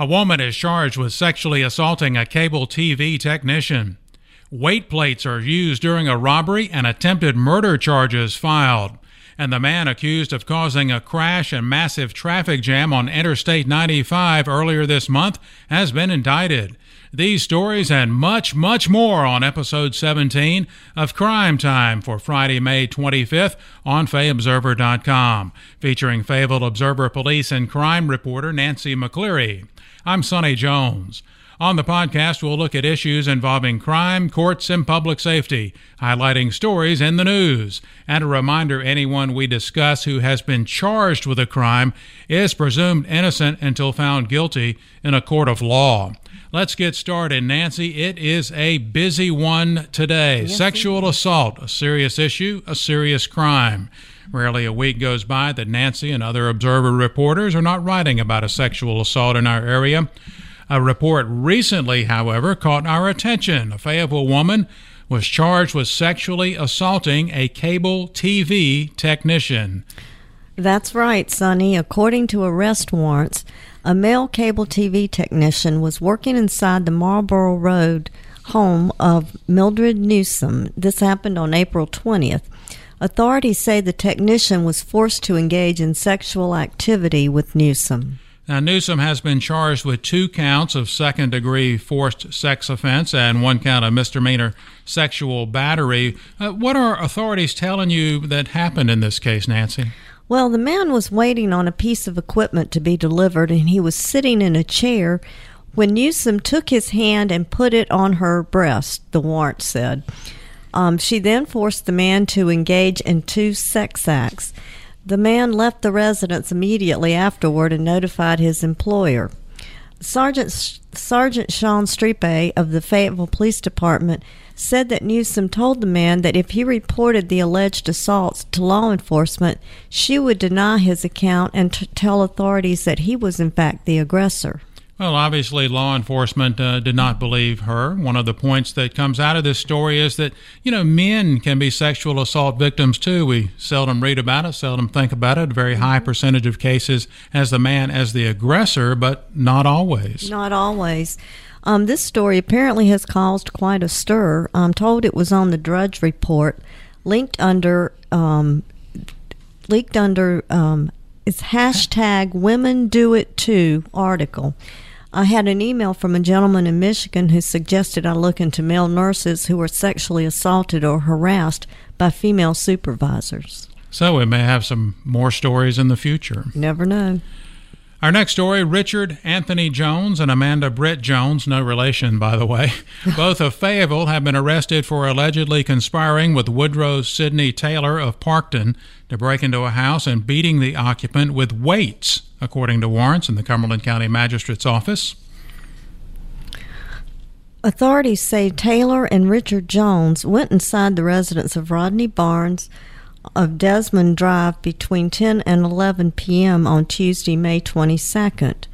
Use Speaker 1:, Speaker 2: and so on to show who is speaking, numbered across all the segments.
Speaker 1: A woman is charged with sexually assaulting a cable TV technician. Weight plates are used during a robbery and attempted murder charges filed and the man accused of causing a crash and massive traffic jam on Interstate 95 earlier this month has been indicted. These stories and much, much more on episode 17 of Crime Time for Friday, May 25th on FayObserver.com, featuring Fayetteville Observer Police and Crime reporter Nancy McCleary. I'm Sonny Jones. On the podcast, we'll look at issues involving crime, courts, and public safety, highlighting stories in the news. And a reminder anyone we discuss who has been charged with a crime is presumed innocent until found guilty in a court of law. Let's get started, Nancy. It is a busy one today. Yes, Sexual assault, a serious issue, a serious crime. Rarely a week goes by that Nancy and other Observer reporters are not writing about a sexual assault in our area. A report recently, however, caught our attention. A Fayetteville woman was charged with sexually assaulting a cable TV technician.
Speaker 2: That's right, Sonny. According to arrest warrants, a male cable TV technician was working inside the Marlboro Road home of Mildred Newsom. This happened on April 20th. Authorities say the technician was forced to engage in sexual activity with Newsom.
Speaker 1: Now, Newsom has been charged with two counts of second degree forced sex offense and one count of misdemeanor sexual battery. Uh, what are authorities telling you that happened in this case, Nancy?
Speaker 2: Well, the man was waiting on a piece of equipment to be delivered and he was sitting in a chair when Newsom took his hand and put it on her breast, the warrant said. Um, she then forced the man to engage in two sex acts. The man left the residence immediately afterward and notified his employer. Sergeant Sergeant Sean Strepe of the Fayetteville Police Department said that Newsom told the man that if he reported the alleged assaults to law enforcement, she would deny his account and t- tell authorities that he was in fact the aggressor.
Speaker 1: Well, obviously, law enforcement uh, did not believe her. One of the points that comes out of this story is that, you know, men can be sexual assault victims too. We seldom read about it, seldom think about it. A very high percentage of cases as the man as the aggressor, but not always.
Speaker 2: Not always. Um, this story apparently has caused quite a stir. I'm told it was on the Drudge Report, linked under, um, leaked under, um, it's hashtag Women Do It Too article. I had an email from a gentleman in Michigan who suggested I look into male nurses who were sexually assaulted or harassed by female supervisors.
Speaker 1: So we may have some more stories in the future.
Speaker 2: Never know.
Speaker 1: Our next story Richard Anthony Jones and Amanda Britt Jones, no relation, by the way, both of Fayetteville, have been arrested for allegedly conspiring with Woodrow Sidney Taylor of Parkton to break into a house and beating the occupant with weights, according to warrants in the Cumberland County Magistrate's Office.
Speaker 2: Authorities say Taylor and Richard Jones went inside the residence of Rodney Barnes of Desmond Drive between 10 and 11 p.m. on Tuesday, May 22nd.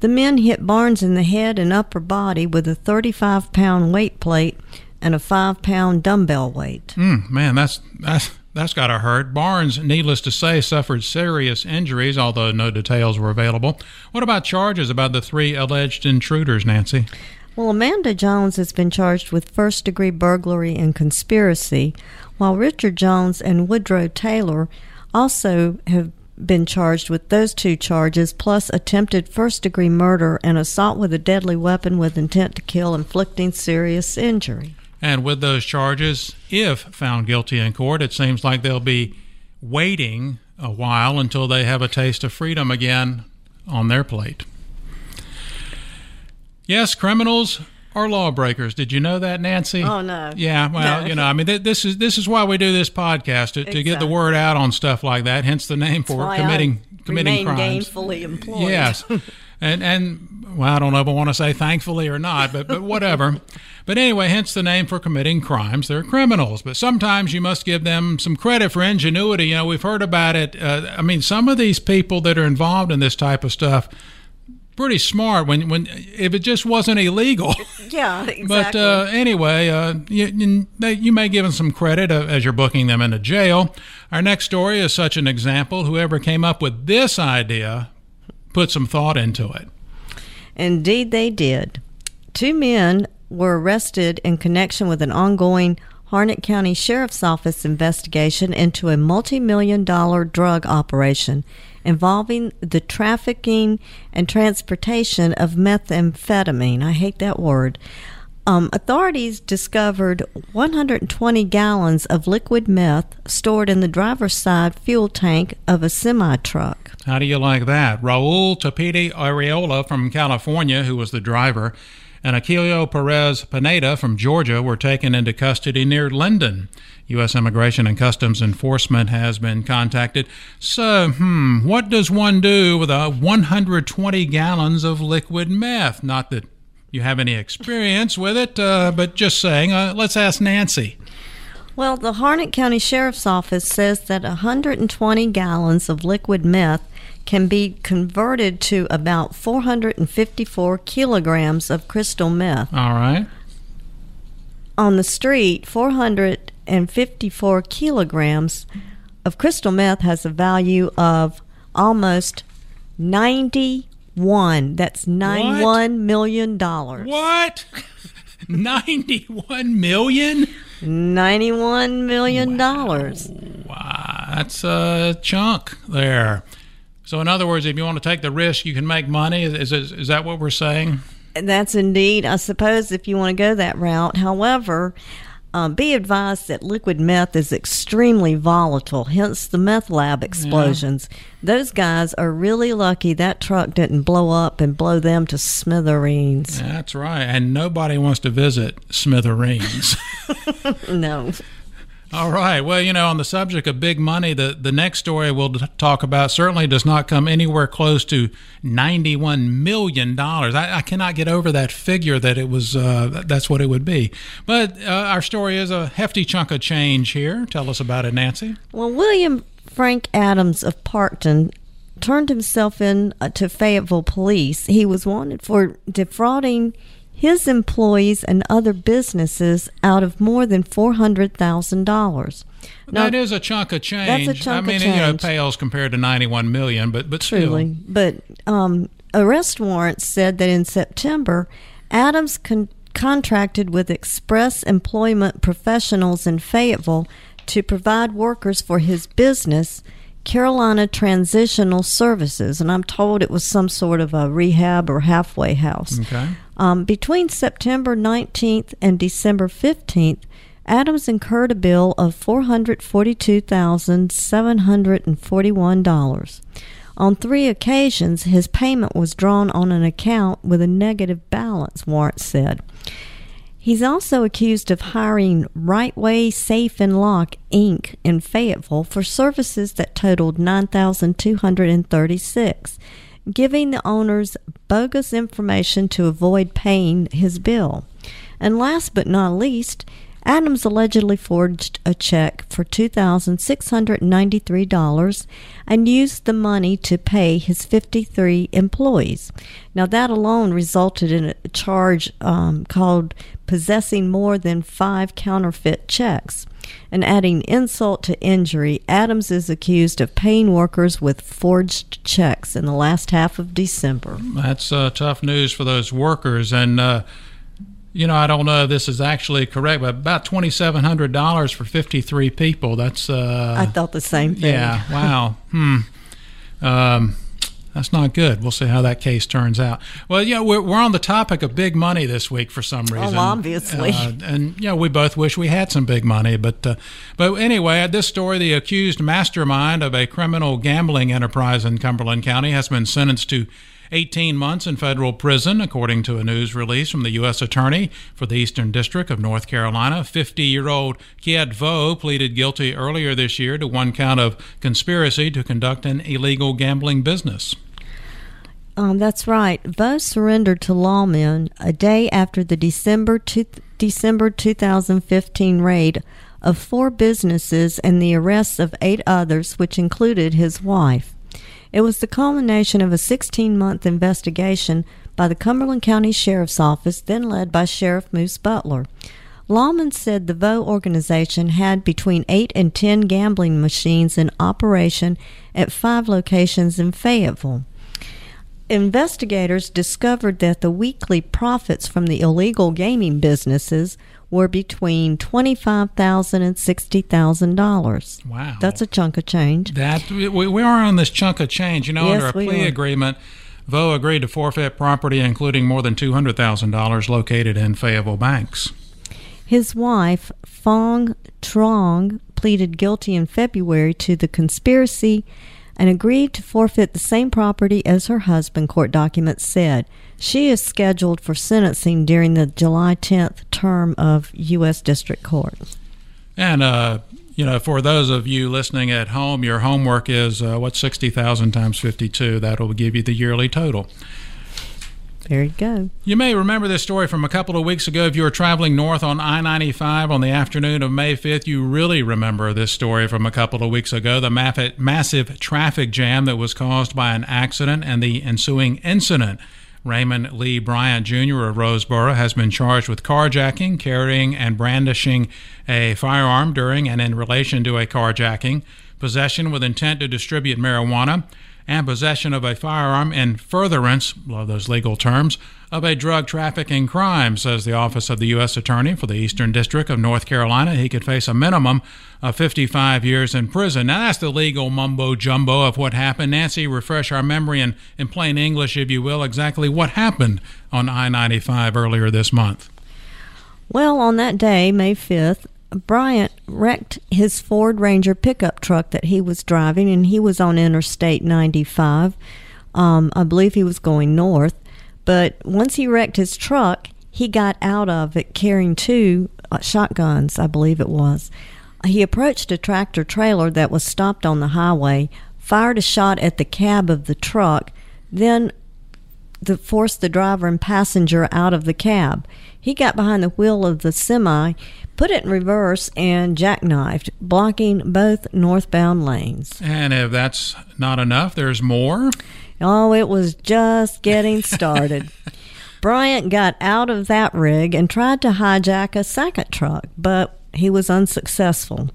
Speaker 2: The men hit Barnes in the head and upper body with a 35 pound weight plate and a 5 pound dumbbell weight.
Speaker 1: Mm, man, that's, that's, that's got to hurt. Barnes, needless to say, suffered serious injuries, although no details were available. What about charges about the three alleged intruders, Nancy?
Speaker 2: Well, Amanda Jones has been charged with first degree burglary and conspiracy, while Richard Jones and Woodrow Taylor also have been charged with those two charges, plus attempted first degree murder and assault with a deadly weapon with intent to kill, inflicting serious injury.
Speaker 1: And with those charges, if found guilty in court, it seems like they'll be waiting a while until they have a taste of freedom again on their plate. Yes, criminals are lawbreakers. Did you know that, Nancy?
Speaker 2: Oh no.
Speaker 1: Yeah, well,
Speaker 2: no.
Speaker 1: you know, I mean, th- this is this is why we do this podcast to,
Speaker 2: exactly.
Speaker 1: to get the word out on stuff like that. Hence the name for committing
Speaker 2: I
Speaker 1: committing crimes.
Speaker 2: gainfully employed.
Speaker 1: Yes. and and well, I don't know if I want to say thankfully or not, but but whatever. but anyway, hence the name for committing crimes. They're criminals, but sometimes you must give them some credit for ingenuity. You know, we've heard about it. Uh, I mean, some of these people that are involved in this type of stuff pretty smart when when if it just wasn't illegal.
Speaker 2: Yeah, exactly.
Speaker 1: But uh, anyway, uh, you, you, may give them some credit uh, as you're booking them into jail. Our next story is such an example. Whoever came up with this idea put some thought into it.
Speaker 2: Indeed, they did. Two men were arrested in connection with an ongoing Harnett County Sheriff's Office investigation into a multi million dollar drug operation involving the trafficking and transportation of methamphetamine. I hate that word. Um, authorities discovered 120 gallons of liquid meth stored in the driver's side fuel tank of a semi truck.
Speaker 1: How do you like that? Raul Tapiti Areola from California, who was the driver, and Aquilio Perez Pineda from Georgia were taken into custody near Linden. U.S. Immigration and Customs Enforcement has been contacted. So, hmm, what does one do with a 120 gallons of liquid meth? Not that you have any experience with it, uh, but just saying. Uh, let's ask Nancy.
Speaker 2: Well, the Harnett County Sheriff's Office says that 120 gallons of liquid meth can be converted to about 454 kilograms of crystal meth.
Speaker 1: All right.
Speaker 2: On the street, 454 kilograms of crystal meth has a value of almost 91. That's ninety-one million dollars.
Speaker 1: What? 91 million?
Speaker 2: 91 million dollars.
Speaker 1: Wow. wow. That's a chunk there. So, in other words, if you want to take the risk, you can make money. Is, is, is that what we're saying?
Speaker 2: That's indeed, I suppose, if you want to go that route. However, um, be advised that liquid meth is extremely volatile, hence the meth lab explosions. Yeah. Those guys are really lucky that truck didn't blow up and blow them to smithereens.
Speaker 1: That's right. And nobody wants to visit smithereens.
Speaker 2: no.
Speaker 1: All right. Well, you know, on the subject of big money, the, the next story we'll talk about certainly does not come anywhere close to $91 million. I, I cannot get over that figure that it was, uh, that's what it would be. But uh, our story is a hefty chunk of change here. Tell us about it, Nancy.
Speaker 2: Well, William Frank Adams of Parkton turned himself in uh, to Fayetteville police. He was wanted for defrauding his employees and other businesses out of more than four hundred thousand dollars.
Speaker 1: That is a chunk of change.
Speaker 2: That's a chunk
Speaker 1: I mean,
Speaker 2: of change.
Speaker 1: you know, pales compared to ninety-one million, but but
Speaker 2: truly.
Speaker 1: Still.
Speaker 2: But um, arrest warrants said that in September, Adams con- contracted with Express Employment Professionals in Fayetteville to provide workers for his business Carolina Transitional Services, and I'm told it was some sort of a rehab or halfway house.
Speaker 1: Okay.
Speaker 2: Um, between September 19th and December 15th, Adams incurred a bill of $442,741. On three occasions, his payment was drawn on an account with a negative balance, Warrant said. He's also accused of hiring Right Way Safe and Lock Inc. in Fayetteville for services that totaled 9,236, giving the owners bogus information to avoid paying his bill. And last but not least, Adams allegedly forged a check for $2,693 and used the money to pay his 53 employees. Now, that alone resulted in a charge um, called possessing more than five counterfeit checks. And adding insult to injury, Adams is accused of paying workers with forged checks in the last half of December.
Speaker 1: That's uh, tough news for those workers. And, uh, you know, I don't know if this is actually correct, but about twenty seven hundred dollars for fifty three people. That's uh,
Speaker 2: I thought the same thing.
Speaker 1: Yeah. Wow. hmm. Um, that's not good. We'll see how that case turns out. Well, yeah, we're, we're on the topic of big money this week for some reason.
Speaker 2: Well, obviously.
Speaker 1: Uh, and, yeah, we both wish we had some big money. But, uh, but anyway, this story the accused mastermind of a criminal gambling enterprise in Cumberland County has been sentenced to 18 months in federal prison, according to a news release from the U.S. Attorney for the Eastern District of North Carolina. 50 year old Kiet Vo pleaded guilty earlier this year to one count of conspiracy to conduct an illegal gambling business.
Speaker 2: Um, that's right. Vo surrendered to lawmen a day after the December December 2015 raid of four businesses and the arrests of eight others, which included his wife. It was the culmination of a 16 month investigation by the Cumberland County Sheriff's Office, then led by Sheriff Moose Butler. Lawman said the Vo organization had between 8 and 10 gambling machines in operation at five locations in Fayetteville. Investigators discovered that the weekly profits from the illegal gaming businesses were between twenty-five thousand and sixty thousand dollars.
Speaker 1: Wow,
Speaker 2: that's a chunk of change.
Speaker 1: That we, we are on this chunk of change. You know,
Speaker 2: yes,
Speaker 1: under a plea
Speaker 2: are.
Speaker 1: agreement, Vo agreed to forfeit property, including more than two hundred thousand dollars located in Fayetteville banks.
Speaker 2: His wife, Fong Trong, pleaded guilty in February to the conspiracy and agreed to forfeit the same property as her husband, court documents said. She is scheduled for sentencing during the July 10th term of U.S. District Court.
Speaker 1: And, uh, you know, for those of you listening at home, your homework is uh, what's 60,000 times 52? That'll give you the yearly total.
Speaker 2: There you go.
Speaker 1: You may remember this story from a couple of weeks ago. If you were traveling north on I 95 on the afternoon of May 5th, you really remember this story from a couple of weeks ago the massive traffic jam that was caused by an accident and the ensuing incident. Raymond Lee Bryant Jr. of Roseboro has been charged with carjacking, carrying, and brandishing a firearm during and in relation to a carjacking, possession with intent to distribute marijuana and possession of a firearm in furtherance, love those legal terms, of a drug trafficking crime, says the Office of the U.S. Attorney for the Eastern District of North Carolina. He could face a minimum of 55 years in prison. Now, that's the legal mumbo jumbo of what happened. Nancy, refresh our memory in, in plain English, if you will, exactly what happened on I 95 earlier this month.
Speaker 2: Well, on that day, May 5th, Bryant wrecked his Ford Ranger pickup truck that he was driving, and he was on Interstate 95. Um, I believe he was going north. But once he wrecked his truck, he got out of it carrying two uh, shotguns, I believe it was. He approached a tractor trailer that was stopped on the highway, fired a shot at the cab of the truck, then the, forced the driver and passenger out of the cab. He got behind the wheel of the semi, put it in reverse, and jackknifed, blocking both northbound lanes.
Speaker 1: And if that's not enough, there's more.
Speaker 2: Oh, it was just getting started. Bryant got out of that rig and tried to hijack a second truck, but he was unsuccessful.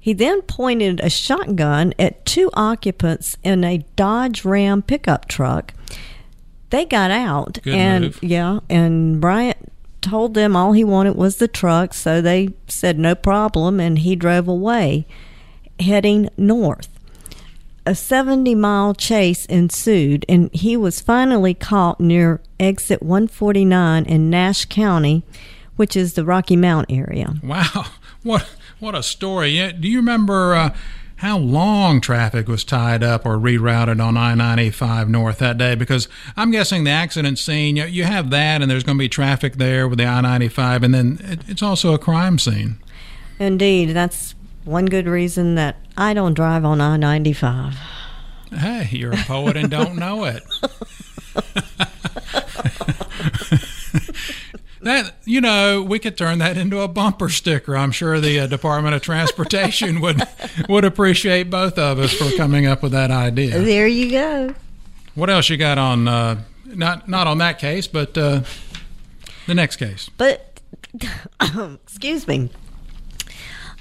Speaker 2: He then pointed a shotgun at two occupants in a Dodge Ram pickup truck. They got out,
Speaker 1: Good
Speaker 2: and
Speaker 1: move.
Speaker 2: yeah, and Bryant told them all he wanted was the truck, so they said no problem, and he drove away, heading north. A 70 mile chase ensued, and he was finally caught near exit 149 in Nash County, which is the Rocky Mount area.
Speaker 1: Wow, what what a story! Yeah, Do you remember uh, how long traffic was tied up or rerouted on I-95 North that day? Because I'm guessing the accident scene, you, you have that, and there's going to be traffic there with the I-95, and then it, it's also a crime scene.
Speaker 2: Indeed, that's one good reason that I don't drive on I 95.
Speaker 1: Hey, you're a poet and don't know it. that you know, we could turn that into a bumper sticker. I'm sure the uh, Department of Transportation would would appreciate both of us for coming up with that idea.
Speaker 2: There you go.
Speaker 1: What else you got on? Uh, not not on that case, but uh, the next case.
Speaker 2: But, excuse me.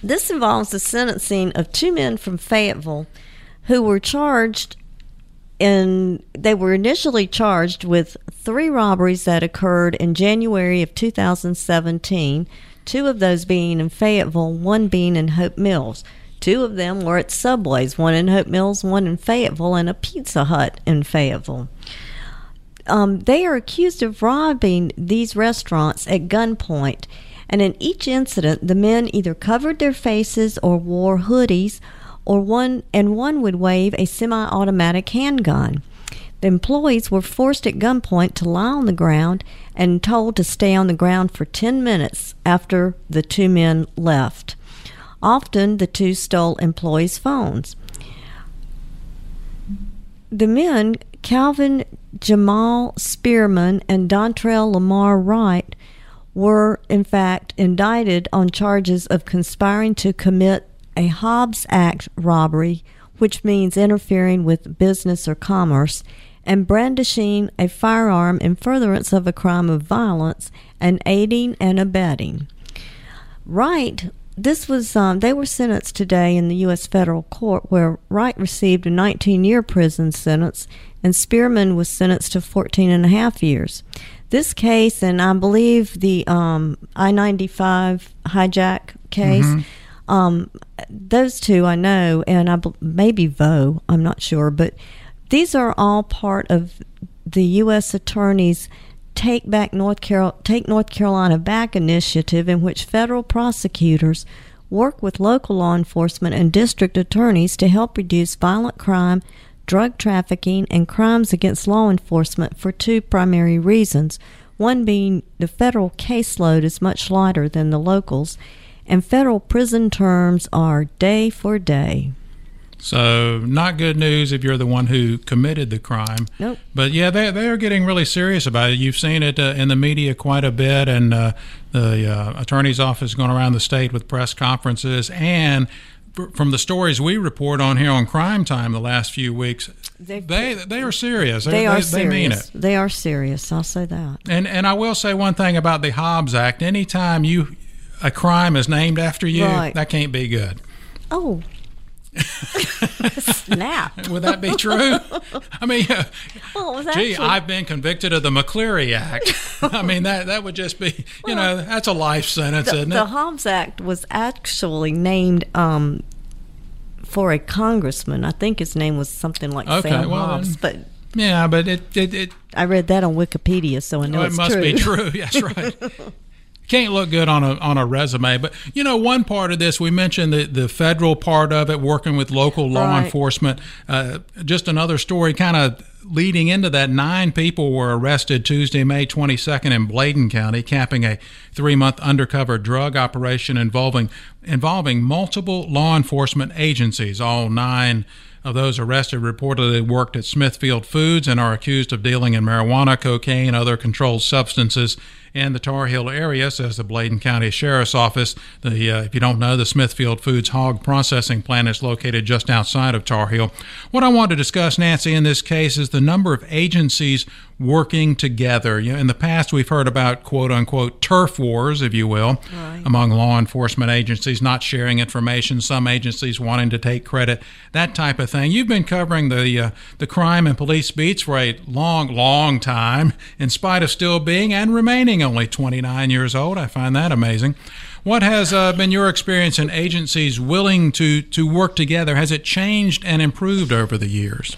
Speaker 2: This involves the sentencing of two men from Fayetteville who were charged and they were initially charged with three robberies that occurred in January of 2017, two of those being in Fayetteville, one being in Hope Mills. Two of them were at Subways, one in Hope Mills, one in Fayetteville, and a Pizza Hut in Fayetteville. Um, they are accused of robbing these restaurants at gunpoint, and in each incident, the men either covered their faces or wore hoodies or one and one would wave a semi-automatic handgun. The employees were forced at gunpoint to lie on the ground and told to stay on the ground for 10 minutes after the two men left. Often the two stole employees' phones. The men Calvin Jamal Spearman and Dontrell Lamar Wright were, in fact, indicted on charges of conspiring to commit a Hobbs Act robbery, which means interfering with business or commerce, and brandishing a firearm in furtherance of a crime of violence and aiding and abetting. Wright, this was um, they were sentenced today in the U.S. federal court, where Wright received a 19-year prison sentence, and Spearman was sentenced to 14 and a half years. This case, and I believe the um, I-95 hijack case.
Speaker 1: Mm-hmm.
Speaker 2: Um, those two I know, and I maybe Vo, I'm not sure, but these are all part of the U.S. Attorney's Take Back North Carol- Take North Carolina Back initiative, in which federal prosecutors work with local law enforcement and district attorneys to help reduce violent crime, drug trafficking, and crimes against law enforcement for two primary reasons. One being the federal caseload is much lighter than the locals, and federal prison terms are day for day.
Speaker 1: So, not good news if you're the one who committed the crime.
Speaker 2: Nope.
Speaker 1: But yeah, they they're getting really serious about it. You've seen it uh, in the media quite a bit, and uh, the uh, attorney's office going around the state with press conferences, and from the stories we report on here on Crime Time the last few weeks,
Speaker 2: They-
Speaker 1: they they are serious.
Speaker 2: They are
Speaker 1: they,
Speaker 2: serious.
Speaker 1: mean it.
Speaker 2: They are serious. I'll say that.
Speaker 1: And and I will say one thing about the Hobbs Act. Anytime you a crime is named after you,
Speaker 2: Right.
Speaker 1: that can't be good.
Speaker 2: Oh. Snap.
Speaker 1: Would that be true? I mean, uh,
Speaker 2: Well,
Speaker 1: gee,
Speaker 2: actually,
Speaker 1: I've been convicted of the McCleary Act. I mean, that that would just be, you know, that's a life sentence,
Speaker 2: the,
Speaker 1: isn't it? the?
Speaker 2: Hobbs Act was actually named um, for a congressman. I think his name was something like
Speaker 1: Okay,
Speaker 2: Sam
Speaker 1: well
Speaker 2: Hobbs,
Speaker 1: then-
Speaker 2: but
Speaker 1: Yeah, but it it, it,
Speaker 2: I read that on Wikipedia, so I know
Speaker 1: well, it must
Speaker 2: true.
Speaker 1: be true. That's right. Can't look good on a on a resume, but you know one part of this we mentioned the the federal part of it, working with local law
Speaker 2: Right.
Speaker 1: enforcement. Uh, just another story, kind of leading into that. Nine people were arrested Tuesday, May 22nd, in Bladen County, capping a three month undercover drug operation involving involving multiple law enforcement agencies. All nine of those arrested reportedly worked at Smithfield Foods and are accused of dealing in marijuana, cocaine, other controlled substances in the Tar Heel area, says the Bladen County Sheriff's Office. The uh, if you don't know, the Smithfield Foods hog processing plant is located just outside of Tar Heel. What I want to discuss, Nancy, in this case is the number of agencies working together. You know, in the past, we've heard about quote unquote turf wars, if you will,
Speaker 2: Right.
Speaker 1: among law enforcement agencies not sharing information, some agencies wanting to take credit, that type of thing. You've been covering the uh, the crime and police beats for a long, long time, in spite of still being and remaining only 29 years old. I find that amazing. What has uh, been your experience in agencies willing to to work together? Has it changed and improved over the years?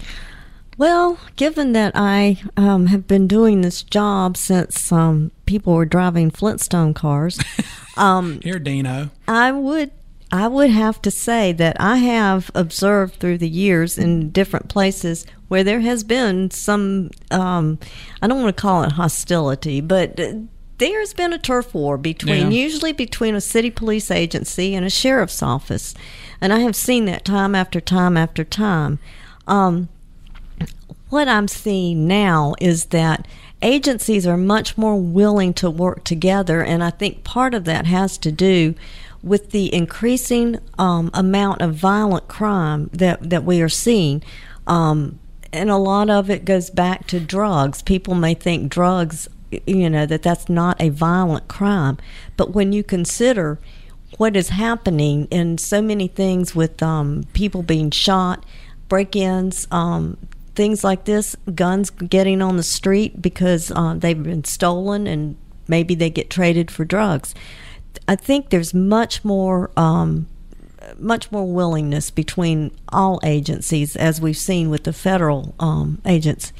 Speaker 2: Well, given that I um, have been doing this job since um, people were driving Flintstone cars, um,
Speaker 1: Here, Dino.
Speaker 2: I would I would have to say that I have observed through the years in different places where there has been some um, I don't want to call it hostility, but there's been a turf war between
Speaker 1: Yeah.
Speaker 2: usually between a city police agency and a sheriff's office, and I have seen that time after time after time. Um, what I'm seeing now is that agencies are much more willing to work together, and I think part of that has to do with the increasing um, amount of violent crime that, that we are seeing. Um, and a lot of it goes back to drugs. People may think drugs, you know, that that's not a violent crime. But when you consider what is happening in so many things with um, people being shot, break ins, um, things like this, guns getting on the street because uh, they've been stolen and maybe they get traded for drugs. I think there's much more. Um, much more willingness between all agencies, as we've seen with the federal um, agents.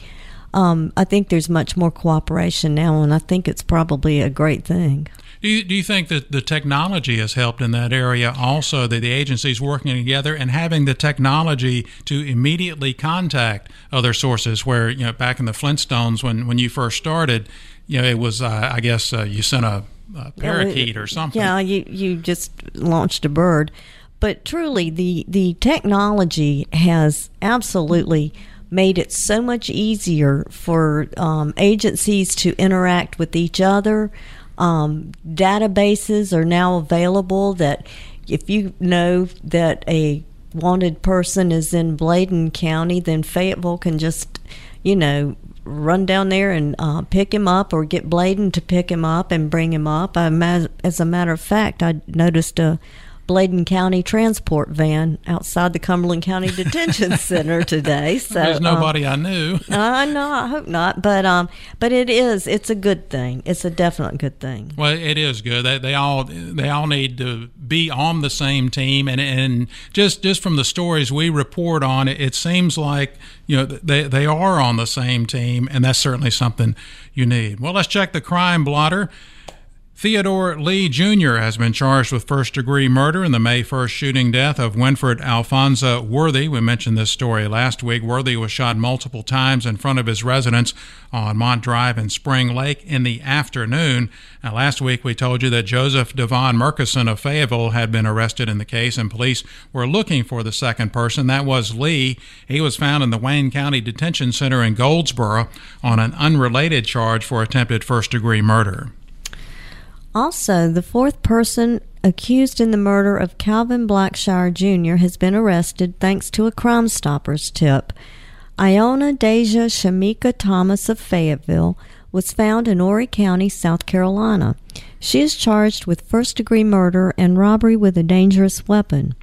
Speaker 2: Um, I think there's much more cooperation now, and I think it's probably a great thing.
Speaker 1: Do you, do you think that the technology has helped in that area also, that the agencies working together and having the technology to immediately contact other sources where, you know, back in the Flintstones when, when you first started, you know, it was, uh, I guess, uh, you sent a, a parakeet or something.
Speaker 2: Yeah, you you just launched a bird, but truly the the technology has absolutely made it so much easier for um, agencies to interact with each other. Um, databases are now available that if you know that a wanted person is in Bladen County, then Fayetteville can just, you know, run down there and uh, pick him up or get Bladen to pick him up and bring him up. I, as a matter of fact, I noticed a Bladen County transport van outside the Cumberland County Detention Center today. So
Speaker 1: there's nobody um, I knew.
Speaker 2: I know. I hope not. But um, but it is. It's a good thing. It's a definite good thing.
Speaker 1: Well, it is good. They, they all they all need to be on the same team, and and just just from the stories we report on, it, it seems like you know they they are on the same team, and that's certainly something you need. Well, let's check the crime blotter. Theodore Lee Jr. has been charged with first degree murder in the May 1st shooting death of Winfred Alfonso Worthy. We mentioned this story last week. Worthy was shot multiple times in front of his residence on Mont Drive in Spring Lake in the afternoon. Now, last week we told you that Joseph Devon Murkison of Fayetteville had been arrested in the case, and police were looking for the second person. That was Lee. He was found in the Wayne County Detention Center in Goldsboro on an unrelated charge for attempted first degree murder.
Speaker 2: Also, the fourth person accused in the murder of Calvin Blackshire Jr. has been arrested thanks to a Crime Stoppers tip. Iona Deja Shamika Thomas of Fayetteville was found in Horry County, South Carolina. She is charged with first degree murder and robbery with a dangerous weapon.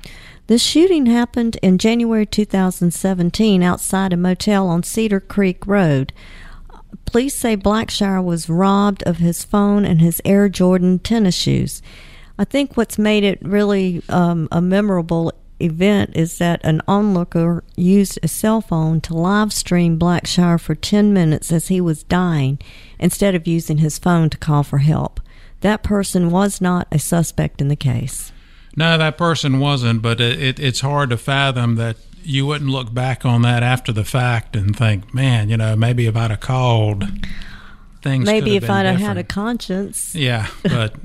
Speaker 2: The shooting happened in January 2017 outside a motel on Cedar Creek Road. Police say Blackshire was robbed of his phone and his Air Jordan tennis shoes. I think what's made it really um, a memorable event is that an onlooker used a cell phone to live stream Blackshire for 10 minutes as he was dying instead of using his phone to call for help. That person was not a suspect in the case.
Speaker 1: No, that person wasn't, but it, it, it's hard to fathom that you wouldn't look back on that after the fact and think, man, you know, maybe if I'd have called, things.
Speaker 2: Maybe if I'd
Speaker 1: have
Speaker 2: had a conscience.
Speaker 1: Yeah, but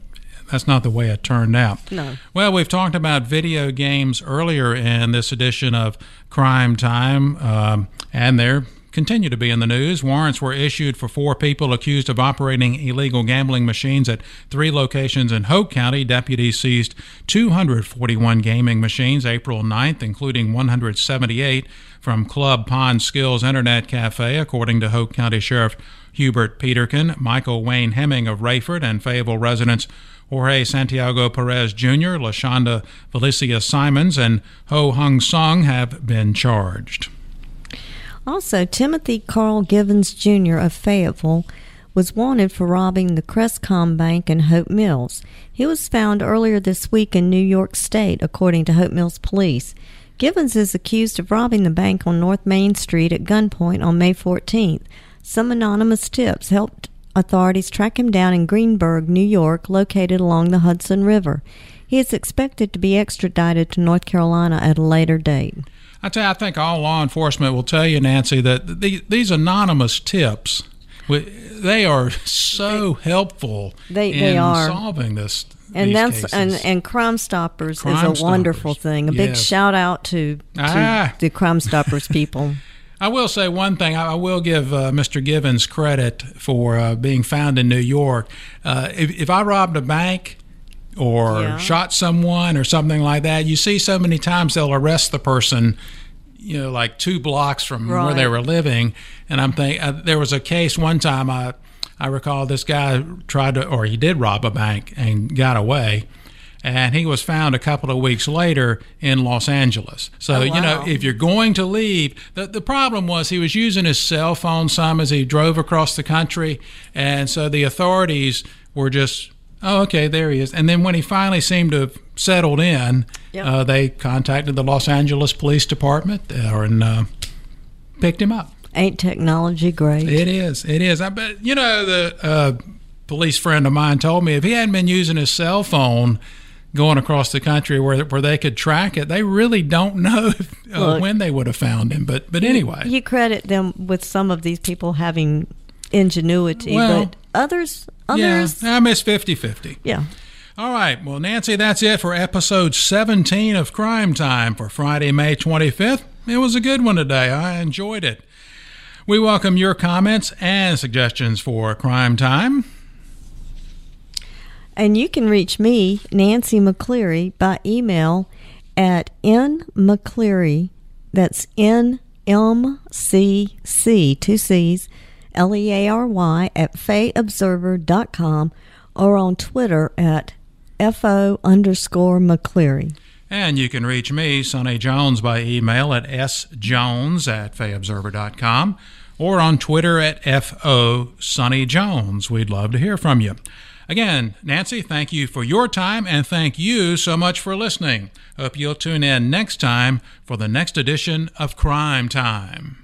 Speaker 1: that's not the way it turned out.
Speaker 2: No.
Speaker 1: Well, we've talked about video games earlier in this edition of Crime Time, um, and they're continue to be in the news. Warrants were issued for four people accused of operating illegal gambling machines at three locations in Hoke County. Deputies seized 241 gaming machines April 9th, including 178 from Club Pond Skills Internet Cafe, according to Hoke County Sheriff Hubert Peterkin. Michael Wayne Hemming of Raeford, and Fayetteville residents Jorge Santiago Perez Jr., LaShonda Felicia Simons, and Ho Hung Song have been charged.
Speaker 2: Also, Timothy Carl Givens Jr. of Fayetteville was wanted for robbing the Crestcom Bank in Hope Mills. He was found earlier this week in New York State, according to Hope Mills police. Givens is accused of robbing the bank on North Main Street at gunpoint on May 14th. Some anonymous tips helped authorities track him down in Greenburgh, New York, located along the Hudson River. He is expected to be extradited to North Carolina at a later date.
Speaker 1: I tell you, I think all law enforcement will tell you, Nancy, that the, these anonymous tips, they are so helpful
Speaker 2: they,
Speaker 1: in
Speaker 2: they are.
Speaker 1: solving this.
Speaker 2: And that's
Speaker 1: cases.
Speaker 2: and, and Crime Stoppers
Speaker 1: Crime
Speaker 2: is a wonderful thing. A big shout out to, to
Speaker 1: Ah.
Speaker 2: the Crime Stoppers people.
Speaker 1: I will say one thing. I I will give uh, Mr. Givens credit for uh, being found in New York. Uh, if, if I robbed a bank or
Speaker 2: Yeah.
Speaker 1: shot someone or something like that, you see so many times they'll arrest the person, you know, like two blocks from where they were living. And I'm thinking uh, there was a case one time I I recall this guy tried to or he did rob a bank and got away. And he was found a couple of weeks later in Los Angeles. So,
Speaker 2: Oh,
Speaker 1: you know, if you're going to leave, the, the problem was he was using his cell phone some as he drove across the country. And so the authorities were just, oh, okay, there he is. And then when he finally seemed to have settled in,
Speaker 2: Yep.
Speaker 1: uh, they contacted the Los Angeles Police Department uh, and uh, picked him up.
Speaker 2: Ain't technology great?
Speaker 1: It is. It is. I bet, you know, the uh, police friend of mine told me if he hadn't been using his cell phone, going across the country where where they could track it. They really don't know if, uh,
Speaker 2: Look.
Speaker 1: when they would have found him. But but anyway,
Speaker 2: You credit them with some of these people having ingenuity,
Speaker 1: Well,
Speaker 2: but others, others.
Speaker 1: yeah, I miss 50-50.
Speaker 2: yeah.
Speaker 1: All right. Well, Nancy, that's it for episode 17 of Crime Time for Friday, May 25th. It was a good one today. I enjoyed it. We welcome your comments and suggestions for Crime Time.
Speaker 2: And you can reach me, Nancy McCleary, by email at nmccleary, that's N M C C, two C's, L E A R Y, at fayobserver.com or on Twitter at FO underscore McCleary.
Speaker 1: And you can reach me, Sonny Jones, by email at sjones at fayobserver.com or on Twitter at FO Sonny Jones. We'd love to hear from you. Again, Nancy, thank you for your time and thank you so much for listening. Hope you'll tune in next time for the next edition of Crime Time.